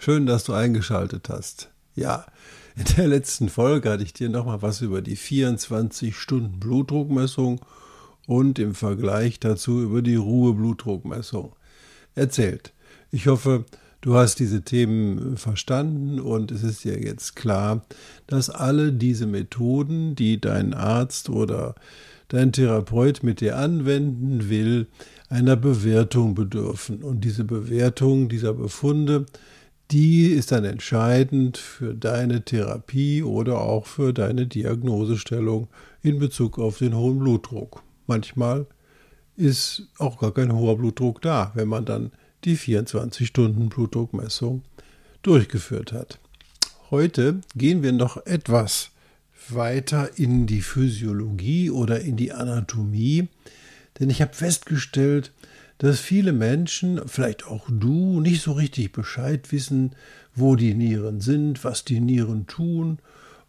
Schön, dass du eingeschaltet hast. Ja, in der letzten Folge hatte ich dir nochmal was über die 24 Stunden Blutdruckmessung und im Vergleich dazu über die Ruheblutdruckmessung erzählt. Ich hoffe, du hast diese Themen verstanden und es ist dir jetzt klar, dass alle diese Methoden, die dein Arzt oder dein Therapeut mit dir anwenden will, einer Bewertung bedürfen. Und diese Bewertung dieser Befunde, die ist dann entscheidend für deine Therapie oder auch für deine Diagnosestellung in Bezug auf den hohen Blutdruck. Manchmal ist auch gar kein hoher Blutdruck da, wenn man dann die 24 Stunden Blutdruckmessung durchgeführt hat. Heute gehen wir noch etwas weiter in die Physiologie oder in die Anatomie, denn ich habe festgestellt, dass viele Menschen, vielleicht auch du, nicht so richtig Bescheid wissen, wo die Nieren sind, was die Nieren tun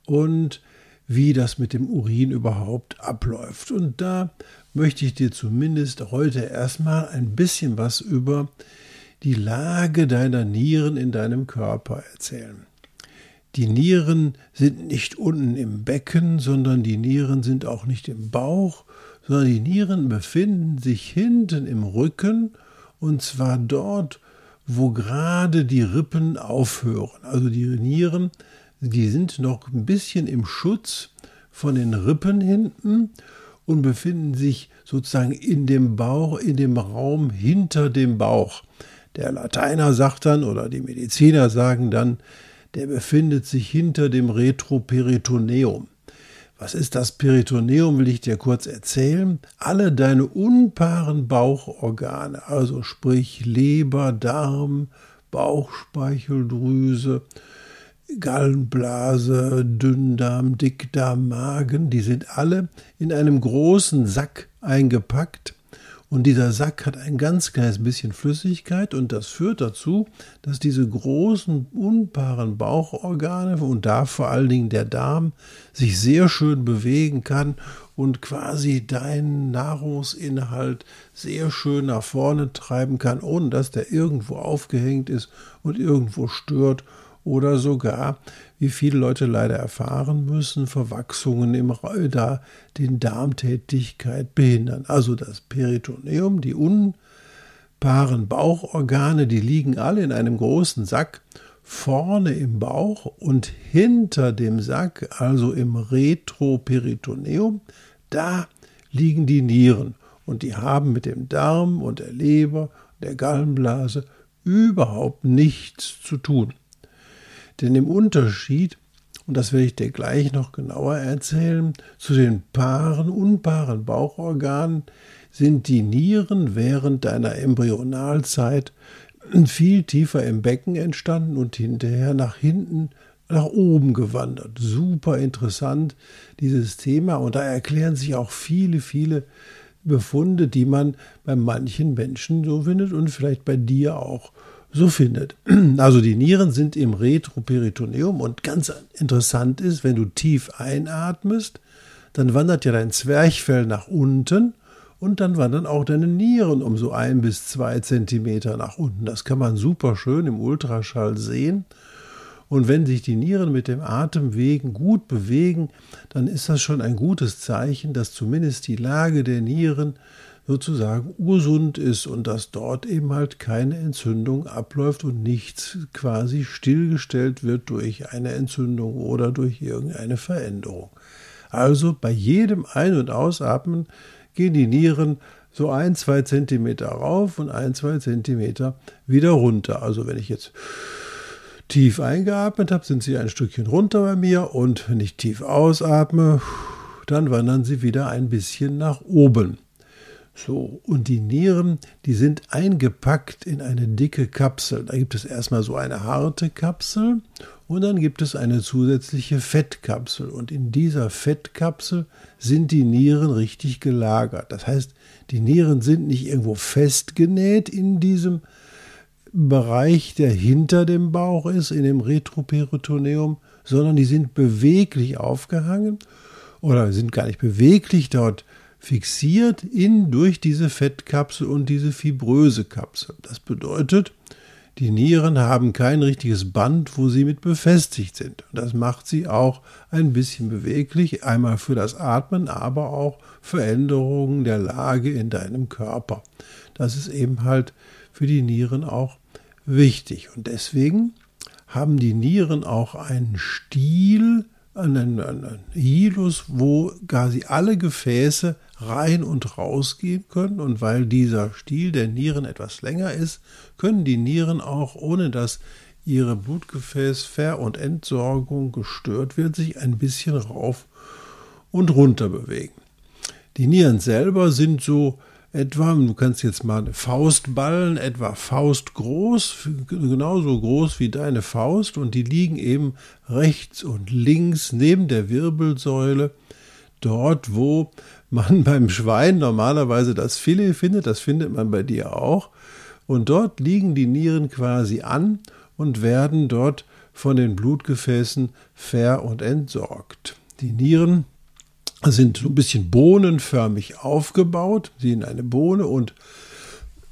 und wie das mit dem Urin überhaupt abläuft. Und da möchte ich dir zumindest heute erstmal ein bisschen was über die Lage deiner Nieren in deinem Körper erzählen. Die Nieren sind nicht unten im Becken, sondern die Nieren sind auch nicht im Bauch, sondern die Nieren befinden sich hinten im Rücken und zwar dort, wo gerade die Rippen aufhören. Also die Nieren, die sind noch ein bisschen im Schutz von den Rippen hinten und befinden sich sozusagen in dem Bauch, in dem Raum hinter dem Bauch. Der Lateiner sagt dann oder die Mediziner sagen dann, der befindet sich hinter dem Retroperitoneum. Was ist das Peritoneum, will ich dir kurz erzählen. Alle deine unpaaren Bauchorgane, also sprich Leber, Darm, Bauchspeicheldrüse, Gallenblase, Dünndarm, Dickdarm, Magen, die sind alle in einem großen Sack eingepackt und dieser Sack hat ein ganz kleines bisschen Flüssigkeit und das führt dazu, dass diese großen, unpaaren Bauchorgane und da vor allen Dingen der Darm sich sehr schön bewegen kann und quasi deinen Nahrungsinhalt sehr schön nach vorne treiben kann, ohne dass der irgendwo aufgehängt ist und irgendwo stört oder sogar, wie viele Leute leider erfahren müssen, Verwachsungen im da den Darmtätigkeit behindern. Also das Peritoneum, die unpaaren Bauchorgane, die liegen alle in einem großen Sack vorne im Bauch und hinter dem Sack, also im Retroperitoneum, da liegen die Nieren und die haben mit dem Darm und der Leber, der Gallenblase überhaupt nichts zu tun. Denn im Unterschied, und das werde ich dir gleich noch genauer erzählen, zu den paaren, unpaaren Bauchorganen sind die Nieren während deiner Embryonalzeit viel tiefer im Becken entstanden und hinterher nach hinten nach oben gewandert. Super interessant, dieses Thema. Und da erklären sich auch viele, viele Befunde, die man bei manchen Menschen so findet und vielleicht bei dir auch so findet. Also die Nieren sind im Retroperitoneum und ganz interessant ist, wenn du tief einatmest, dann wandert ja dein Zwerchfell nach unten und dann wandern auch deine Nieren um so ein bis zwei Zentimeter nach unten. Das kann man super schön im Ultraschall sehen. Und wenn sich die Nieren mit dem Atemwegen gut bewegen, dann ist das schon ein gutes Zeichen, dass zumindest die Lage der Nieren sozusagen ursund ist und dass dort eben halt keine Entzündung abläuft und nichts quasi stillgestellt wird durch eine Entzündung oder durch irgendeine Veränderung. Also bei jedem Ein- und Ausatmen gehen die Nieren so ein, zwei Zentimeter rauf und ein, zwei Zentimeter wieder runter. Also wenn ich jetzt tief eingeatmet habe, sind sie ein Stückchen runter bei mir und wenn ich tief ausatme, dann wandern sie wieder ein bisschen nach oben. So, und die Nieren, die sind eingepackt in eine dicke Kapsel. Da gibt es erstmal so eine harte Kapsel und dann gibt es eine zusätzliche Fettkapsel. Und in dieser Fettkapsel sind die Nieren richtig gelagert. Das heißt, die Nieren sind nicht irgendwo festgenäht in diesem Bereich, der hinter dem Bauch ist, in dem Retroperitoneum, sondern die sind beweglich aufgehangen oder sind gar nicht beweglich dort fixiert in durch diese Fettkapsel und diese fibröse Kapsel. Das bedeutet, die Nieren haben kein richtiges Band, wo sie mit befestigt sind. Und das macht sie auch ein bisschen beweglich, einmal für das Atmen, aber auch für Änderungen der Lage in deinem Körper. Das ist eben halt für die Nieren auch wichtig. Und deswegen haben die Nieren auch einen Stiel, einen, einen Hilus, wo quasi alle Gefäße rein und raus gehen können. Und weil dieser Stiel der Nieren etwas länger ist, können die Nieren auch, ohne dass ihre Blutgefäßver- und Entsorgung gestört wird, sich ein bisschen rauf und runter bewegen. Die Nieren selber sind so etwa, du kannst jetzt mal eine Faust ballen, etwa faustgroß, genauso groß wie deine Faust, und die liegen eben rechts und links neben der Wirbelsäule, dort, wo man beim Schwein normalerweise das Filet findet, das findet man bei dir auch. Und dort liegen die Nieren quasi an und werden dort von den Blutgefäßen ver- und entsorgt. Die Nieren sind so ein bisschen bohnenförmig aufgebaut, sie sind eine Bohne und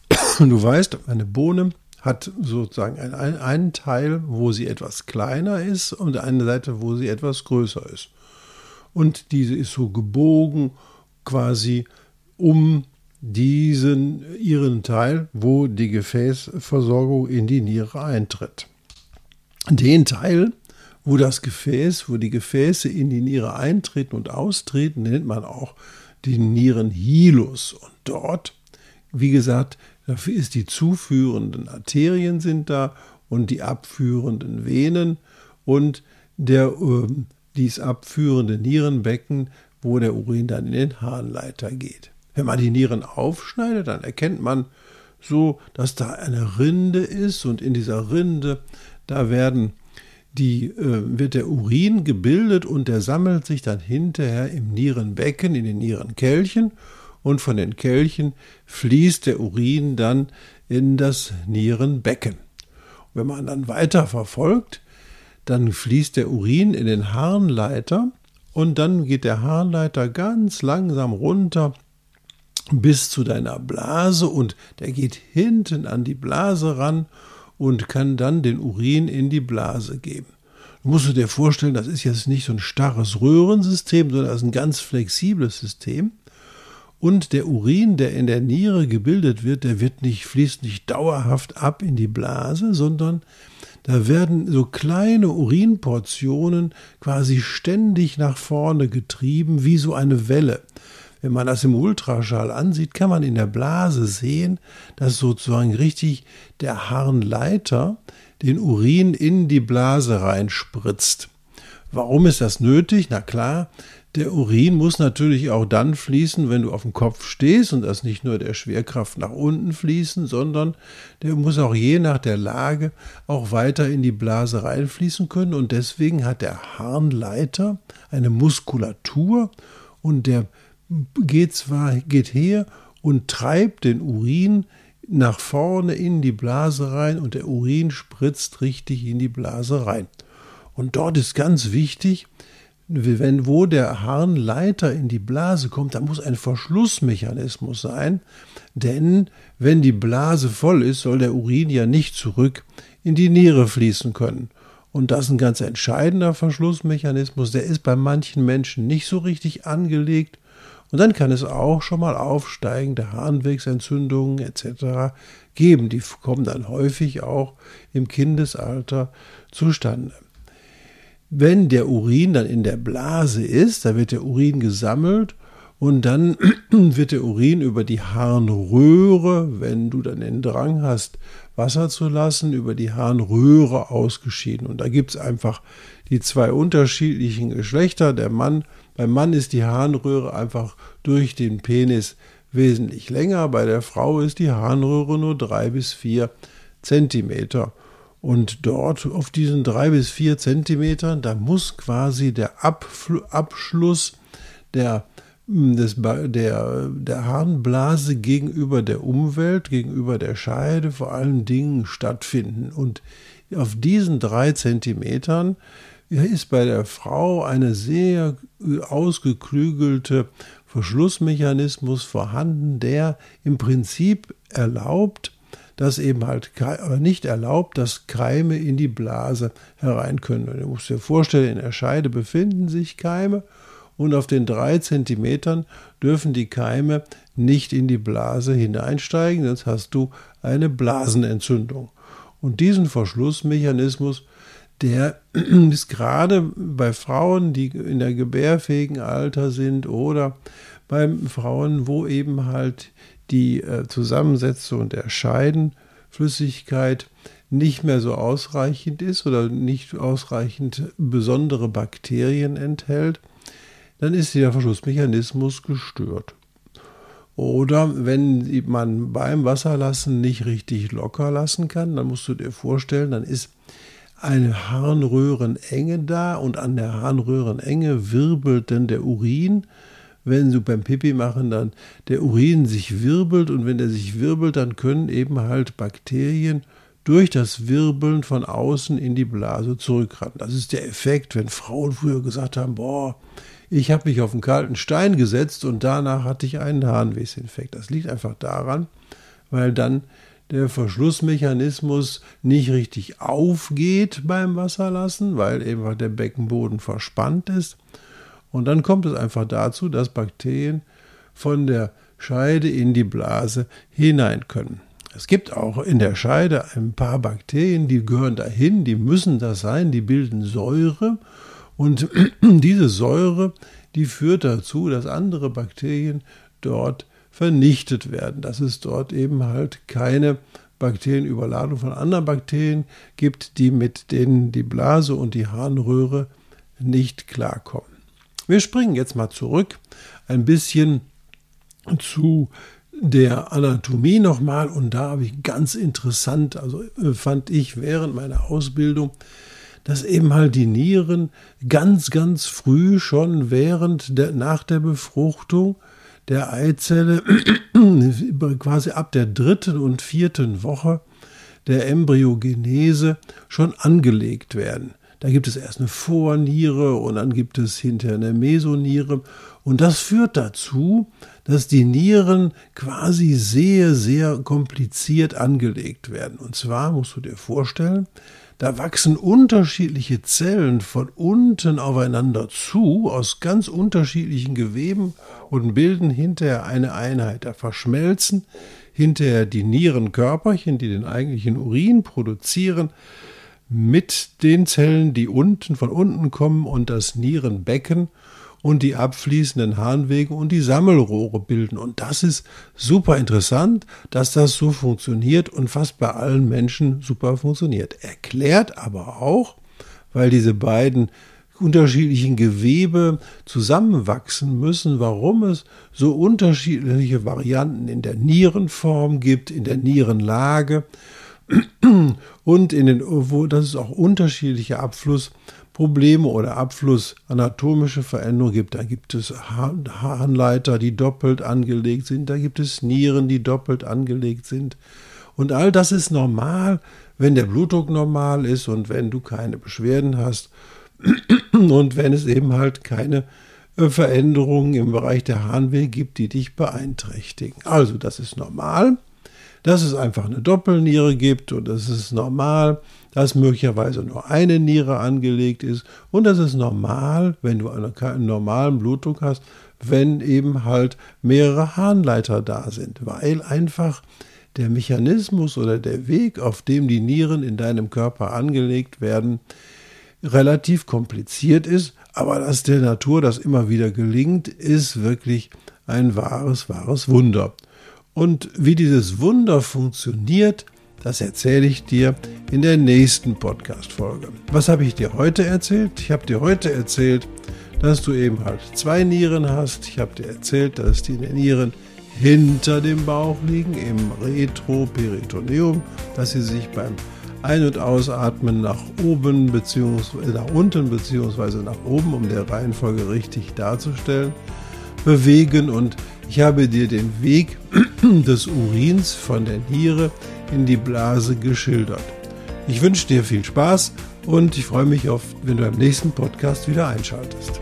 du weißt, eine Bohne hat sozusagen einen, einen Teil, wo sie etwas kleiner ist und eine Seite, wo sie etwas größer ist. Und diese ist so gebogen quasi um diesen ihren Teil, wo die Gefäßversorgung in die Niere eintritt. Den Teil, wo das Gefäß, wo die Gefäße in die Niere eintreten und austreten, nennt man auch den Nierenhilus. Und dort, wie gesagt, dafür ist die zuführenden Arterien sind da und die abführenden Venen und der äh, dies abführende Nierenbecken wo der Urin dann in den Harnleiter geht. Wenn man die Nieren aufschneidet, dann erkennt man so, dass da eine Rinde ist und in dieser Rinde, da werden die, äh, wird der Urin gebildet und der sammelt sich dann hinterher im Nierenbecken, in den Nierenkelchen und von den Kelchen fließt der Urin dann in das Nierenbecken. wenn man dann weiter verfolgt, dann fließt der Urin in den Harnleiter und dann geht der Harnleiter ganz langsam runter bis zu deiner Blase und der geht hinten an die Blase ran und kann dann den Urin in die Blase geben. Du musst dir vorstellen, das ist jetzt nicht so ein starres Röhrensystem, sondern das ist ein ganz flexibles System. Und der Urin, der in der Niere gebildet wird, der wird nicht, fließt nicht dauerhaft ab in die Blase, sondern da werden so kleine Urinportionen quasi ständig nach vorne getrieben, wie so eine Welle. Wenn man das im Ultraschall ansieht, kann man in der Blase sehen, dass sozusagen richtig der Harnleiter den Urin in die Blase reinspritzt. Warum ist das nötig? Na klar, der Urin muss natürlich auch dann fließen, wenn du auf dem Kopf stehst und das nicht nur der Schwerkraft nach unten fließen, sondern der muss auch je nach der Lage auch weiter in die Blase reinfließen können und deswegen hat der Harnleiter eine Muskulatur und der geht zwar geht her und treibt den Urin nach vorne in die Blase rein und der Urin spritzt richtig in die Blase rein. Und dort ist ganz wichtig, wenn wo der Harnleiter in die Blase kommt, da muss ein Verschlussmechanismus sein, denn wenn die Blase voll ist, soll der Urin ja nicht zurück in die Niere fließen können. Und das ist ein ganz entscheidender Verschlussmechanismus, der ist bei manchen Menschen nicht so richtig angelegt. Und dann kann es auch schon mal aufsteigende Harnwegsentzündungen etc. geben. Die kommen dann häufig auch im Kindesalter zustande. Wenn der Urin dann in der Blase ist, da wird der Urin gesammelt und dann wird der Urin über die Harnröhre, wenn du dann den Drang hast, Wasser zu lassen, über die Harnröhre ausgeschieden. Und da gibt es einfach die zwei unterschiedlichen Geschlechter. Der Mann, beim Mann ist die Harnröhre einfach durch den Penis wesentlich länger. Bei der Frau ist die Harnröhre nur drei bis vier Zentimeter. Und dort auf diesen drei bis vier Zentimetern, da muss quasi der Abfl Abschluss der, hm, des, der, der Harnblase gegenüber der Umwelt, gegenüber der Scheide vor allen Dingen stattfinden. Und auf diesen drei Zentimetern ist bei der Frau eine sehr ausgeklügelte Verschlussmechanismus vorhanden, der im Prinzip erlaubt, dass eben halt nicht erlaubt, dass Keime in die Blase herein können. Und du musst dir vorstellen, in der Scheide befinden sich Keime und auf den drei Zentimetern dürfen die Keime nicht in die Blase hineinsteigen, sonst hast du eine Blasenentzündung. Und diesen Verschlussmechanismus, der ist gerade bei Frauen, die in der gebärfähigen Alter sind oder bei Frauen, wo eben halt die äh, Zusammensetzung der Scheidenflüssigkeit nicht mehr so ausreichend ist oder nicht ausreichend besondere Bakterien enthält, dann ist der Verschlussmechanismus gestört. Oder wenn man beim Wasserlassen nicht richtig locker lassen kann, dann musst du dir vorstellen, dann ist eine Harnröhrenenge da und an der Harnröhrenenge wirbelt dann der Urin wenn du beim Pipi machen dann der Urin sich wirbelt und wenn der sich wirbelt, dann können eben halt Bakterien durch das Wirbeln von außen in die Blase zurückrennen. Das ist der Effekt, wenn Frauen früher gesagt haben, boah, ich habe mich auf einen kalten Stein gesetzt und danach hatte ich einen Harnwegsinfekt. Das liegt einfach daran, weil dann der Verschlussmechanismus nicht richtig aufgeht beim Wasserlassen, weil eben der Beckenboden verspannt ist und dann kommt es einfach dazu, dass Bakterien von der Scheide in die Blase hinein können. Es gibt auch in der Scheide ein paar Bakterien, die gehören dahin, die müssen das sein, die bilden Säure und diese Säure, die führt dazu, dass andere Bakterien dort vernichtet werden, dass es dort eben halt keine Bakterienüberladung von anderen Bakterien gibt, die mit denen die Blase und die Harnröhre nicht klarkommen. Wir springen jetzt mal zurück ein bisschen zu der Anatomie nochmal und da habe ich ganz interessant, also äh, fand ich während meiner Ausbildung, dass eben halt die Nieren ganz, ganz früh schon während der, nach der Befruchtung der Eizelle, quasi ab der dritten und vierten Woche der Embryogenese schon angelegt werden. Da gibt es erst eine Vorniere und dann gibt es hinterher eine Mesoniere. Und das führt dazu, dass die Nieren quasi sehr, sehr kompliziert angelegt werden. Und zwar musst du dir vorstellen, da wachsen unterschiedliche Zellen von unten aufeinander zu, aus ganz unterschiedlichen Geweben und bilden hinterher eine Einheit. Da verschmelzen hinterher die Nierenkörperchen, die den eigentlichen Urin produzieren, mit den Zellen, die unten von unten kommen und das Nierenbecken und die abfließenden Harnwege und die Sammelrohre bilden. Und das ist super interessant, dass das so funktioniert und fast bei allen Menschen super funktioniert. Erklärt aber auch, weil diese beiden unterschiedlichen Gewebe zusammenwachsen müssen, warum es so unterschiedliche Varianten in der Nierenform gibt, in der Nierenlage und in den, wo dass es auch unterschiedliche Abflussprobleme oder Abflussanatomische Veränderungen gibt. Da gibt es Harnleiter, die doppelt angelegt sind, da gibt es Nieren, die doppelt angelegt sind. Und all das ist normal, wenn der Blutdruck normal ist und wenn du keine Beschwerden hast und wenn es eben halt keine äh, Veränderungen im Bereich der Harnwege gibt, die dich beeinträchtigen. Also das ist normal dass es einfach eine Doppelniere gibt und es ist normal, dass möglicherweise nur eine Niere angelegt ist und das ist normal, wenn du einen normalen Blutdruck hast, wenn eben halt mehrere Harnleiter da sind, weil einfach der Mechanismus oder der Weg, auf dem die Nieren in deinem Körper angelegt werden, relativ kompliziert ist, aber dass der Natur das immer wieder gelingt, ist wirklich ein wahres, wahres Wunder. Und wie dieses Wunder funktioniert, das erzähle ich dir in der nächsten Podcast-Folge. Was habe ich dir heute erzählt? Ich habe dir heute erzählt, dass du eben halt zwei Nieren hast. Ich habe dir erzählt, dass die Nieren hinter dem Bauch liegen, im Retroperitoneum, dass sie sich beim Ein- und Ausatmen nach oben bzw. nach unten bzw. nach oben, um der Reihenfolge richtig darzustellen, bewegen und ich habe dir den Weg des Urins von der Niere in die Blase geschildert. Ich wünsche dir viel Spaß und ich freue mich auf, wenn du am nächsten Podcast wieder einschaltest.